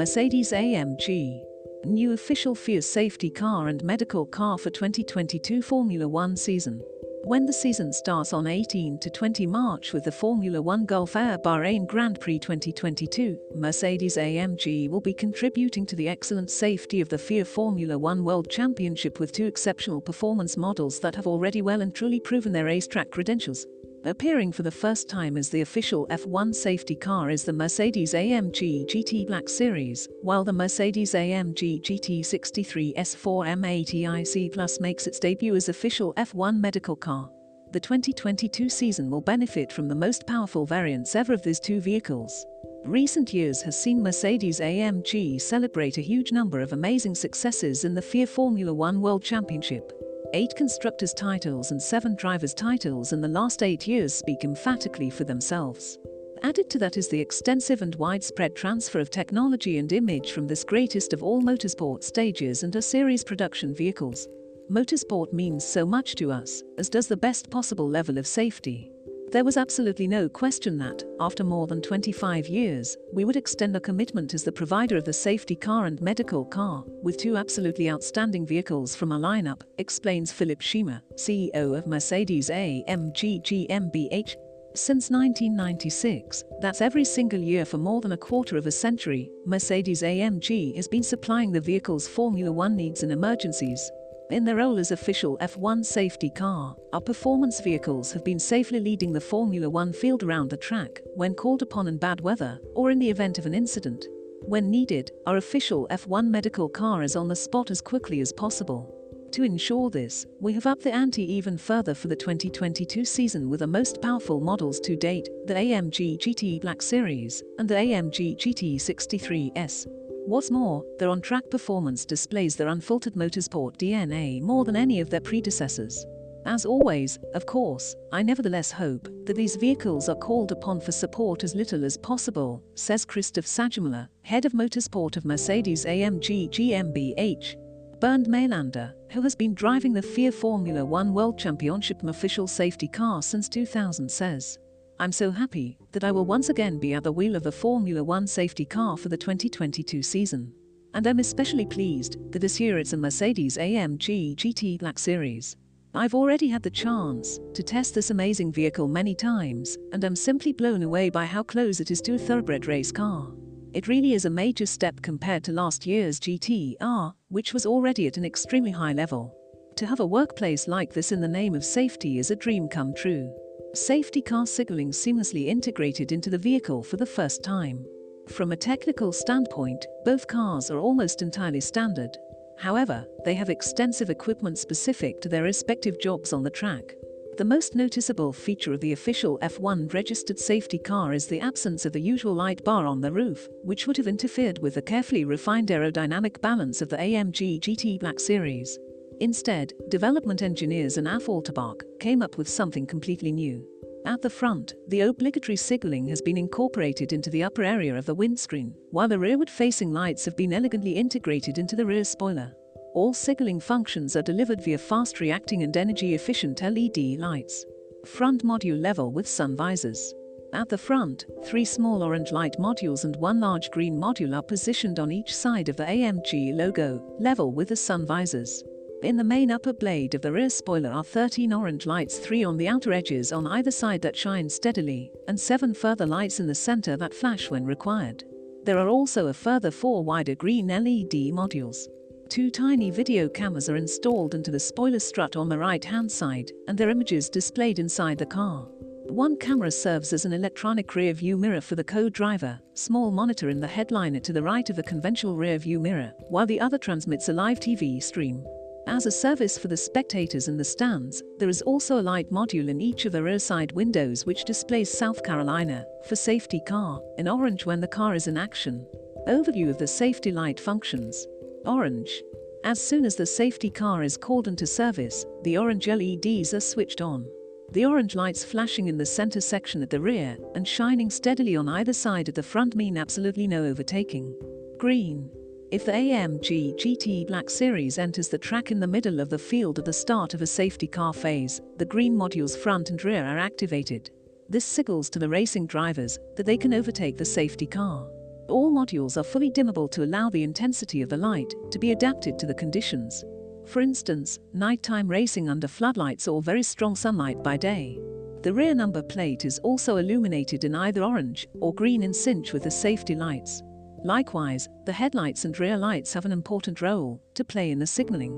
Mercedes-AMG. New official FIA safety car and medical car for 2022 Formula One season. When the season starts on 18 to 20 March with the Formula One Gulf Air Bahrain Grand Prix 2022, Mercedes-AMG will be contributing to the excellent safety of the FIA Formula One World Championship with two exceptional performance models that have already well and truly proven their racetrack credentials. Appearing for the first time as the official F1 safety car is the Mercedes-AMG GT Black Series, while the Mercedes-AMG GT63 S 4MATIC Plus makes its debut as official F1 medical car. The 2022 season will benefit from the most powerful variants ever of these two vehicles. Recent years has seen Mercedes-AMG celebrate a huge number of amazing successes in the FIA Formula One World Championship. Eight constructors' titles and seven drivers' titles in the last eight years speak emphatically for themselves. Added to that is the extensive and widespread transfer of technology and image from this greatest of all motorsport stages into series production vehicles. Motorsport means so much to us, as does the best possible level of safety. There was absolutely no question that, after more than 25 years, we would extend our commitment as the provider of the safety car and medical car, with two absolutely outstanding vehicles from our lineup, explains Philipp Schiemer, CEO of Mercedes AMG GmbH. Since 1996, that's every single year for more than a quarter of a century, Mercedes AMG has been supplying the vehicle's Formula One needs in emergencies, in their role as official F1 safety car, our performance vehicles have been safely leading the Formula One field around the track when called upon in bad weather or in the event of an incident. When needed, our official F1 medical car is on the spot as quickly as possible. To ensure this, we have upped the ante even further for the 2022 season with the most powerful models to date, the AMG GT Black Series and the AMG GT 63S. What's more, their on-track performance displays their unfiltered motorsport DNA more than any of their predecessors. As always, of course, I nevertheless hope that these vehicles are called upon for support as little as possible, says Christoph Sagemüller, head of motorsport of Mercedes AMG GmbH. Bernd Maylander, who has been driving the FIA Formula One World Championship official safety car since 2000 says, I'm so happy that I will once again be at the wheel of a Formula One safety car for the 2022 season. And I'm especially pleased that this year it's a Mercedes AMG GT Black Series. I've already had the chance to test this amazing vehicle many times, and I'm simply blown away by how close it is to a thoroughbred race car. It really is a major step compared to last year's GTR, which was already at an extremely high level. To have a workplace like this in the name of safety is a dream come true. Safety car signaling seamlessly integrated into the vehicle for the first time. From a technical standpoint, both cars are almost entirely standard. However, they have extensive equipment specific to their respective jobs on the track. The most noticeable feature of the official F1 registered safety car is the absence of the usual light bar on the roof, which would have interfered with the carefully refined aerodynamic balance of the AMG GT Black Series. Instead, development engineers in Affalterbach came up with something completely new. At the front, the obligatory signaling has been incorporated into the upper area of the windscreen, while the rearward-facing lights have been elegantly integrated into the rear spoiler. All signaling functions are delivered via fast-reacting and energy-efficient LED lights. Front module level with sun visors. At the front, three small orange light modules and one large green module are positioned on each side of the AMG logo, level with the sun visors. In the main upper blade of the rear spoiler are 13 orange lights 3 on the outer edges on either side that shine steadily, and 7 further lights in the center that flash when required. There are also a further 4 wider green LED modules. Two tiny video cameras are installed into the spoiler strut on the right-hand side, and their images displayed inside the car. One camera serves as an electronic rear view mirror for the co-driver, small monitor in the headliner to the right of the conventional rear view mirror, while the other transmits a live TV stream. As a service for the spectators in the stands, there is also a light module in each of the rear side windows which displays South Carolina for safety car in orange when the car is in action. Overview of the safety light functions. Orange. As soon as the safety car is called into service, the orange LEDs are switched on. The orange lights flashing in the center section at the rear and shining steadily on either side at the front mean absolutely no overtaking. Green. If the AMG GT Black Series enters the track in the middle of the field at the start of a safety car phase, the green modules front and rear are activated. This signals to the racing drivers that they can overtake the safety car. All modules are fully dimmable to allow the intensity of the light to be adapted to the conditions. For instance, nighttime racing under floodlights or very strong sunlight by day. The rear number plate is also illuminated in either orange or green in synch with the safety lights. Likewise, the headlights and rear lights have an important role to play in the signaling.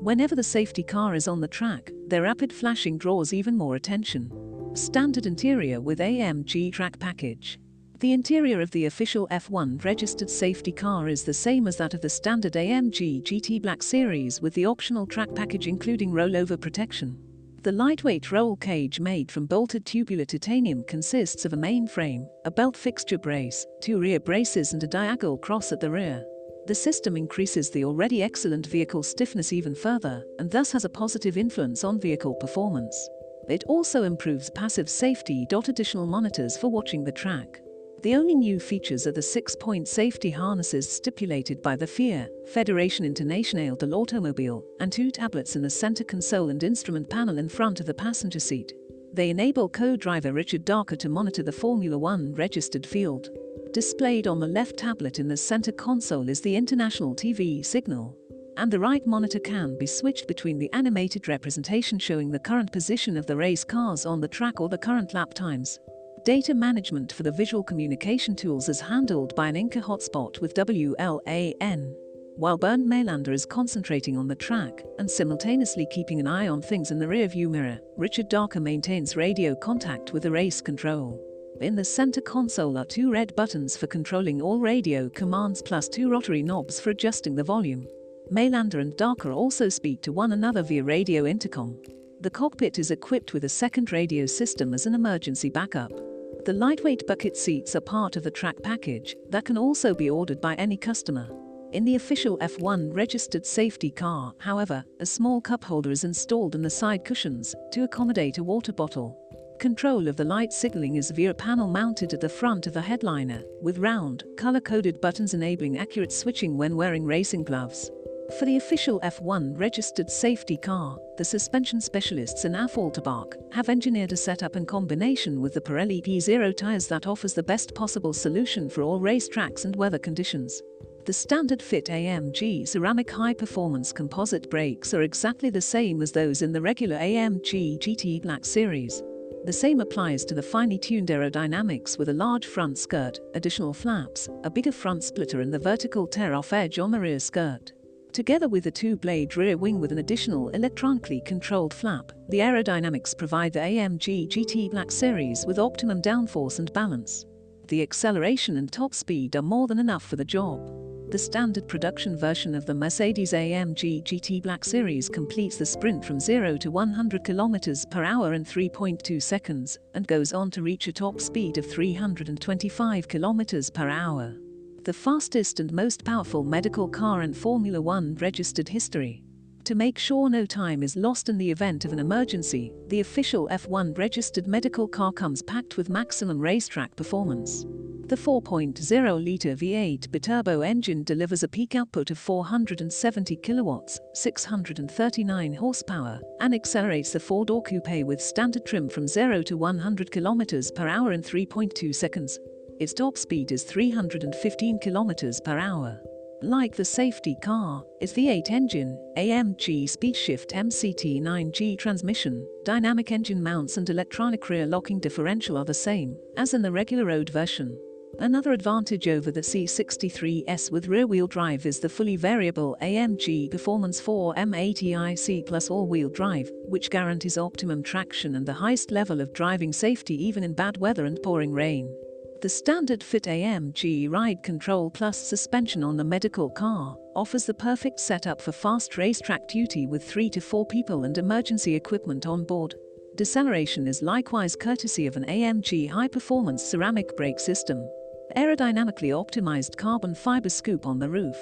Whenever the safety car is on the track, their rapid flashing draws even more attention. Standard interior with AMG track package. The interior of the official F1 registered safety car is the same as that of the standard AMG GT Black Series with the optional track package including rollover protection. The lightweight roll cage made from bolted tubular titanium consists of a main frame, a belt fixture brace, two rear braces and a diagonal cross at the rear. The system increases the already excellent vehicle stiffness even further, and thus has a positive influence on vehicle performance. It also improves passive safety. Additional monitors for watching the track. The only new features are the six-point safety harnesses stipulated by the FIA, Fédération Internationale de l'Automobile, and two tablets in the center console and instrument panel in front of the passenger seat. They enable co-driver Richard Darker to monitor the Formula One registered field. Displayed on the left tablet in the center console is the international TV signal. And the right monitor can be switched between the animated representation showing the current position of the race cars on the track or the current lap times. Data management for the visual communication tools is handled by an Inca hotspot with WLAN. While Bernd Maylander is concentrating on the track and simultaneously keeping an eye on things in the rearview mirror, Richard Darker maintains radio contact with the race control. In the center console are two red buttons for controlling all radio commands plus two rotary knobs for adjusting the volume. Maylander and Darker also speak to one another via radio intercom. The cockpit is equipped with a second radio system as an emergency backup. The lightweight bucket seats are part of the track package that can also be ordered by any customer. In the official F1 registered safety car, however, a small cup holder is installed in the side cushions to accommodate a water bottle. Control of the light signaling is via a panel mounted at the front of the headliner, with round, color-coded buttons enabling accurate switching when wearing racing gloves. For the official F1 registered safety car, the suspension specialists in Affalterbach have engineered a setup in combination with the Pirelli P Zero tires that offers the best possible solution for all racetracks and weather conditions. The standard fit AMG ceramic high-performance composite brakes are exactly the same as those in the regular AMG GT Black Series. The same applies to the finely tuned aerodynamics with a large front skirt, additional flaps, a bigger front splitter and the vertical tear-off edge on the rear skirt. Together with a two-blade rear wing with an additional electronically controlled flap, the aerodynamics provide the AMG GT Black Series with optimum downforce and balance. The acceleration and top speed are more than enough for the job. The standard production version of the Mercedes-AMG GT Black Series completes the sprint from 0 to 100 km per hour in 3.2 seconds and goes on to reach a top speed of 325 km per hour the fastest and most powerful medical car in Formula One registered history. To make sure no time is lost in the event of an emergency, the official F1 registered medical car comes packed with maximum racetrack performance. The 4.0-litre V8 biturbo engine delivers a peak output of 470 kilowatts, 639 horsepower, and accelerates the four-door coupe with standard trim from 0 to 100 kilometers per hour in 3.2 seconds. Its top speed is 315 km per hour. Like the safety car, its V8 engine, AMG SpeedShift MCT9G transmission, dynamic engine mounts and electronic rear locking differential are the same as in the regular road version. Another advantage over the C63S with rear-wheel drive is the fully variable AMG Performance 4MATIC plus all-wheel drive, which guarantees optimum traction and the highest level of driving safety even in bad weather and pouring rain. The standard fit AMG Ride Control Plus suspension on the medical car offers the perfect setup for fast racetrack duty with 3 to 4 people and emergency equipment on board. Deceleration is likewise courtesy of an AMG high-performance ceramic brake system. Aerodynamically optimized carbon fiber scoop on the roof.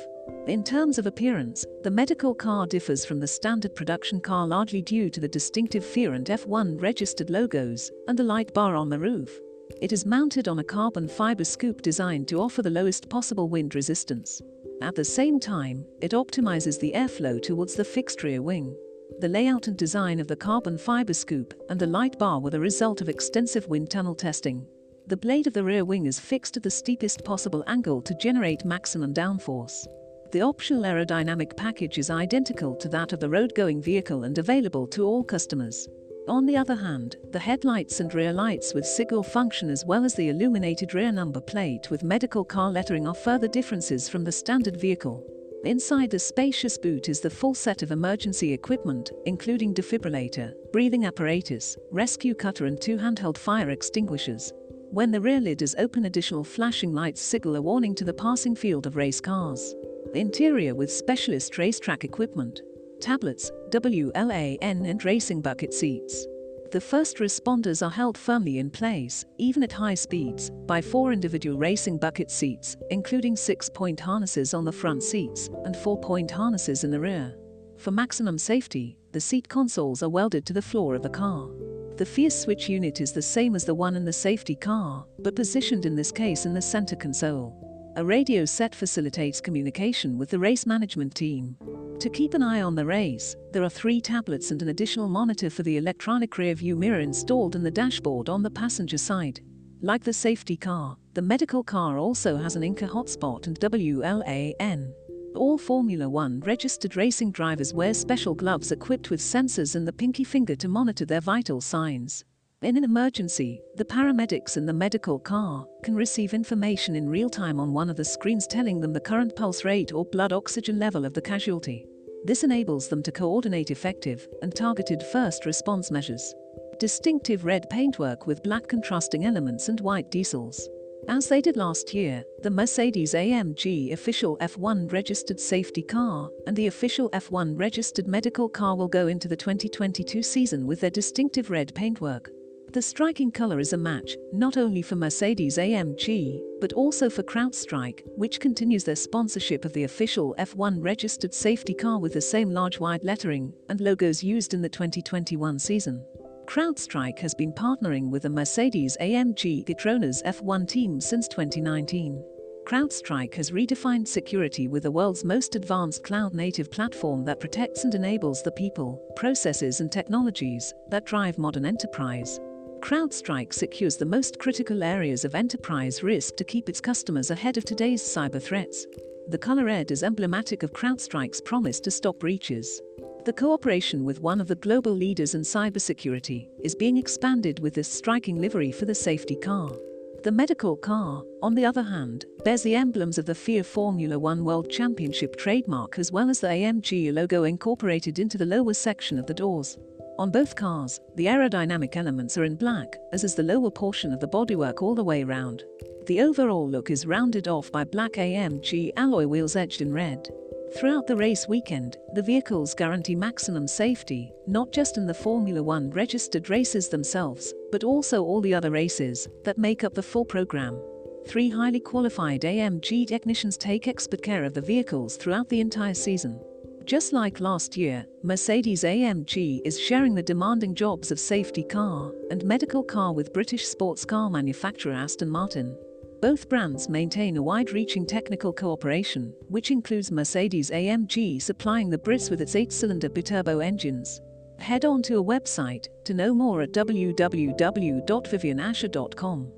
In terms of appearance, the medical car differs from the standard production car largely due to the distinctive FIA and F1 registered logos and the light bar on the roof. It is mounted on a carbon fiber scoop designed to offer the lowest possible wind resistance. At the same time, it optimizes the airflow towards the fixed rear wing. The layout and design of the carbon fiber scoop and the light bar were the result of extensive wind tunnel testing. the blade of the rear wing is fixed at the steepest possible angle to generate maximum downforce. The optional aerodynamic package is identical to that of the road-going vehicle and available to all customers. On the other hand, the headlights and rear lights with signal function as well as the illuminated rear number plate with medical car lettering are further differences from the standard vehicle. Inside the spacious boot is the full set of emergency equipment, including defibrillator, breathing apparatus, rescue cutter and two handheld fire extinguishers. When the rear lid is open additional flashing lights signal a warning to the passing field of race cars. Interior with specialist racetrack equipment, tablets, WLAN and racing bucket seats. The first responders are held firmly in place, even at high speeds, by four individual racing bucket seats, including six-point harnesses on the front seats and four-point harnesses in the rear. For maximum safety, the seat consoles are welded to the floor of the car. The FIA switch unit is the same as the one in the safety car, but positioned in this case in the center console. A radio set facilitates communication with the race management team. To keep an eye on the race, there are three tablets and an additional monitor for the electronic rear view mirror installed in the dashboard on the passenger side. Like the safety car, the medical car also has an INCA hotspot and WLAN. All Formula One registered racing drivers wear special gloves equipped with sensors in the pinky finger to monitor their vital signs. In an emergency, the paramedics in the medical car can receive information in real time on one of the screens telling them the current pulse rate or blood oxygen level of the casualty. This enables them to coordinate effective and targeted first response measures. Distinctive red paintwork with black contrasting elements and white diesels. As they did last year, the Mercedes AMG official F1 registered safety car and the official F1 registered medical car will go into the 2022 season with their distinctive red paintwork. The striking color is a match, not only for Mercedes AMG, but also for CrowdStrike, which continues their sponsorship of the official F1 registered safety car with the same large white lettering and logos used in the 2021 season. CrowdStrike has been partnering with the Mercedes AMG Petronas F1 team since 2019. CrowdStrike has redefined security with the world's most advanced cloud-native platform that protects and enables the people, processes and technologies that drive modern enterprise. CrowdStrike secures the most critical areas of enterprise risk to keep its customers ahead of today's cyber threats. The color red is emblematic of CrowdStrike's promise to stop breaches. The cooperation with one of the global leaders in cybersecurity is being expanded with this striking livery for the safety car. The medical car, on the other hand, bears the emblems of the FIA Formula One World Championship trademark as well as the AMG logo incorporated into the lower section of the doors. On both cars, the aerodynamic elements are in black, as is the lower portion of the bodywork all the way round. The overall look is rounded off by black AMG alloy wheels edged in red. Throughout the race weekend, the vehicles guarantee maximum safety, not just in the Formula One registered races themselves, but also all the other races that make up the full program. Three highly qualified AMG technicians take expert care of the vehicles throughout the entire season. Just like last year, Mercedes AMG is sharing the demanding jobs of safety car and medical car with British sports car manufacturer Aston Martin. Both brands maintain a wide-reaching technical cooperation, which includes Mercedes AMG supplying the Brits with its 8-cylinder biturbo engines. Head on to a website to know more at www.vivianasher.com.